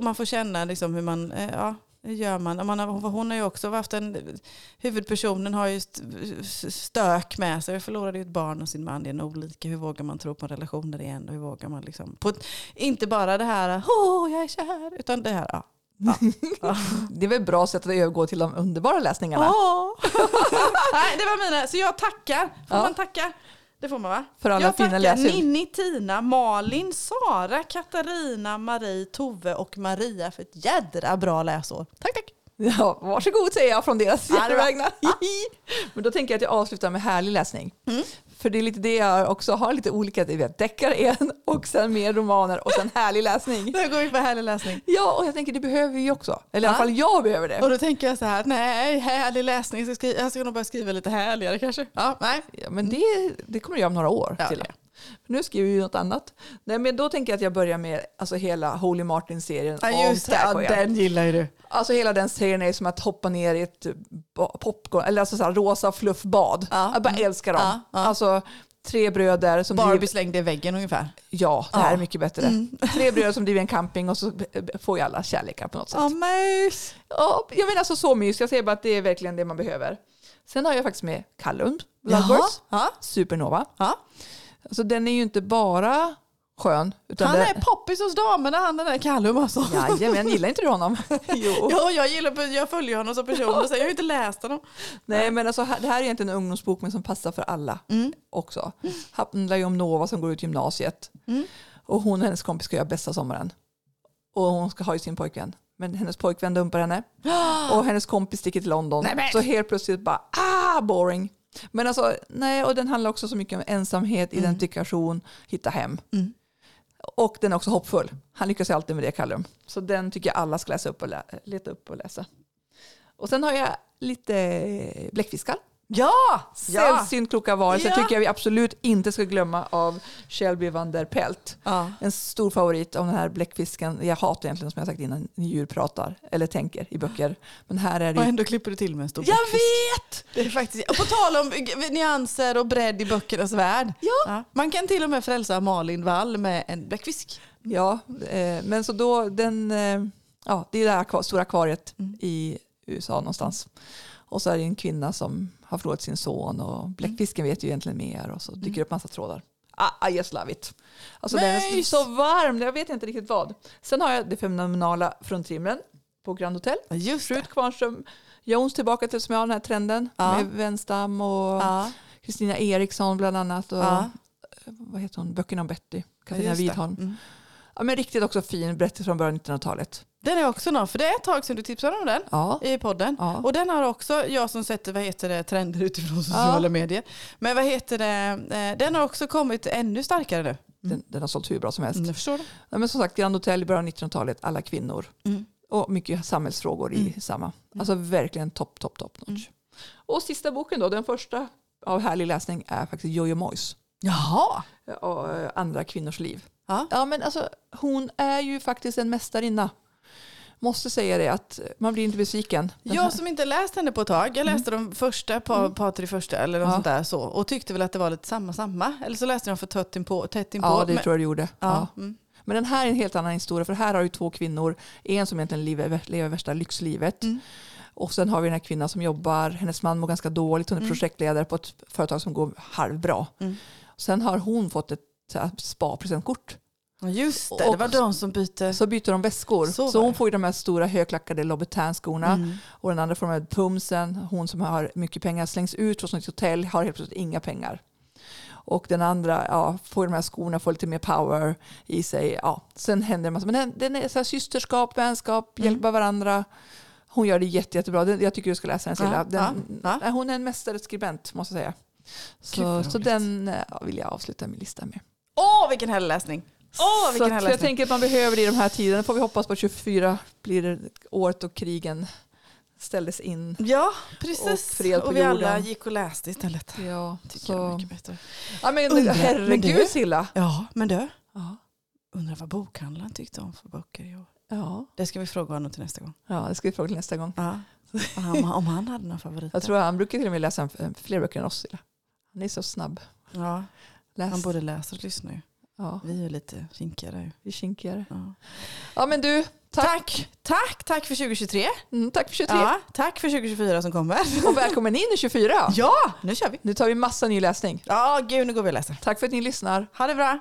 man får känna liksom hur man, eh, ja, gör man? man har, hon har ju också haft en, huvudpersonen har ju st- stök med sig. Jag förlorade ju ett barn och sin man. Det är olika. Hur vågar man tro på relationer igen? Och hur vågar man liksom, på, inte bara det här, åh jag är kär, utan det här, ja. <laughs> ja. det är väl ett bra sätt att övergå till de underbara läsningarna. Ja. <laughs> Nej, det var mina. Så jag tackar. Får Ja. man tacka? Det får man va? För alla jag fina tackar läsning. Ninni, Tina, Malin, Sara, Katarina, Marie, Tove och Maria för ett jädra bra läsår. Tack, tack. Ja, varsågod säger jag från deras Ja, vägnar. <laughs> Men då tänker jag att jag avslutar med härlig läsning. Mm. För det är lite det jag också har lite olika, du vet, deckare en och sen mer romaner och sen härlig läsning. Nu går vi på härlig läsning. Ja, och jag tänker det behöver vi också. Eller i alla fall jag behöver det. Och då tänker jag så här, nej, härlig läsning. Så skri- jag ska nog börja skriva lite härligare kanske. Ja, nej. Ja, men det, det kommer jag om några år. Ja, till det. Nu skriver vi något annat. Nej, men då tänker jag att jag börjar med alltså, hela Holy Martin-serien Ja, om just det. Ja, den gillar ju du. Alltså hela den serien är som att hoppa ner i ett ba- popcorn, eller alltså så här rosa fluffbad. Ja. Jag bara älskar dem. Ja, ja. Alltså tre bröder som Barbie driver, slängde i väggen ungefär. ja det här Ja. är mycket bättre. Tre bröder som driver en camping och så får ju alla kärlekar på något sätt. Ja, mys. Ja, jag menar alltså så mys, jag säger bara att det är verkligen det man behöver. Sen har jag faktiskt med Callum, Ja. Supernova. Ja. Alltså den är ju inte bara skön. Han det, är poppis hos damerna, han den där Callum alltså. Jajamän, gillar inte du honom? <laughs> jo. Ja, jag, gillar, jag följer honom som person så jag har inte läst honom. Nej men alltså, det här är egentligen en ungdomsbok men som passar för alla Mm. också. Handlar ju om Nova som går ut gymnasiet. Mm. Och hon och hennes kompis ska göra bästa sommaren. Och hon ska ha ju sin pojkvän. Men hennes pojkvän dumpar henne. <gasps> Och hennes kompis sticker till London. Nej, men- Så helt plötsligt bara, ah, boring. Men alltså, nej, och den handlar också så mycket om ensamhet, Mm. identifikation, hitta hem. Mm. Och den är också hoppfull. Han lyckas ju alltid med det, Callum. Så den tycker jag alla ska läsa upp och lä- leta upp och läsa. Och sen har jag lite bläckfiskar. Ja! ja. Sällsynt kloka varelser Ja. tycker jag vi absolut inte ska glömma av Shelby van der Pelt. ja. En stor favorit av den här bläckfisken. Jag hatar egentligen som jag sagt innan djur pratar eller tänker i böcker. Men här är det Och ju... ändå klipper du till med en stor Jag vet! Det är faktiskt, och på tal om nyanser och bredd i böckernas värld. Ja. Man kan till och med frälsa Malin Wall med en bläckfisk. Ja, eh, men så då den... Eh, ja, det är det här stora akvariet Mm. i USA någonstans. Och så är det en kvinna som har förlorat sin son och bläckfisken vet ju egentligen mer och så dyker det upp massa trådar. Ah, I just love it. Alltså den är Nice. så varm, jag vet inte riktigt vad. Sen har jag det fenomenala Fruntimren på Grand Hotel. Just Rut Kvarnström Jones tillbaka till som jag har den här trenden Ja. med Wenstam och Ja. Kristina Eriksson bland annat och Ja. vad heter hon, böckerna om Betty, Katarina. Widholm. Mm. Ja, men riktigt också fin berättelse från början av 1900-talet. Den är också någon, för det är ett tag sedan du tipsade om den Ja. i podden. Ja. Och den har också, jag som sätter vad heter det, trender utifrån sociala medier. Men vad heter det, eh, den har också kommit ännu starkare nu. Den, den har sålt hur bra som helst. Mm, jag förstår det. Ja, men som sagt, Grand Hotel i början av 1900-talet, alla kvinnor. Mm. Och mycket samhällsfrågor i Mm. samma. Alltså verkligen topp, topp, topp notch. Och sista boken då, den första av härlig läsning är faktiskt Jojo Moyes. Jaha! Och eh, andra kvinnors liv. Ja. Ja men alltså hon är ju faktiskt en mästarinna. Måste säga det att man blir inte besviken. Jag som inte läst henne på ett tag, jag läste de första par, Mm. par tre första eller något Ja. sånt där så och tyckte väl att det var lite samma samma. Eller så läste jag dem för tätt inpå. Tätt inpå Ja det men, tror jag det gjorde. Ja. ja. Mm. Men den här är en helt annan historia för här har du två kvinnor. En som egentligen lever, lever värsta lyxlivet. Mm. Och sen har vi den här kvinnan som jobbar, hennes man mår ganska dåligt, hon är Mm. projektledare på ett företag som går halvbra. Mm. Sen har hon fått ett spa-presentkort. Ja, Just det, Och- det var de som bytte. Så byter de väskor. Så Så, hon får ju de här stora högklackade Louboutin-skorna. Mm. Och den andra får de här pumsen. Hon som har mycket pengar slängs ut från sitt hotell har helt plötsligt inga pengar. Och den andra ja, får de här skorna, får lite mer power i sig. Ja. Sen händer det massa. Men den, den är så här systerskap, vänskap, Mm. hjälpa varandra. Hon gör det jätte, jättebra. Jag tycker du ska läsa den Silla. Ja, Den, ja, ja. Hon är en mästarskribent måste jag säga. Så, så den eh, ja, vill jag avsluta min lista med. Åh, vilken härlig läsning! Åh, så vilken härlig jag tänker att man behöver det i de här tiderna. får vi hoppas på att 24 blir det året då krigen ställdes in. Ja, Och precis. på Och vi alla jorden. gick och läste istället. Ja, Tycker jag så. mycket bättre. Ja, men, men herregud du- Silla. Ja, men du. Ja. Undrar vad bokhandlaren tyckte om för böcker i år. Ja. Det ska vi fråga honom till nästa gång. ja, det ska vi fråga till nästa gång. Ja. Om, han hade några favoriter. Jag tror han brukar till och med läsa fler böcker än oss Silla. Han är så snabb. ja, Läs. han både läser och lyssnar ju. Ja, Vi är lite kinkigare. vi är kinkigare. Ja. Ja men du, tack. Tack, tack, tack för 2023. Mm, tack för 23. Ja, tack för 2024 som kommer. Och välkommen in i 24. Ja, nu kör vi. Nu tar vi massa ny läsning. Ja, gud nu går vi och läser. Tack för att ni lyssnar. Ha det bra.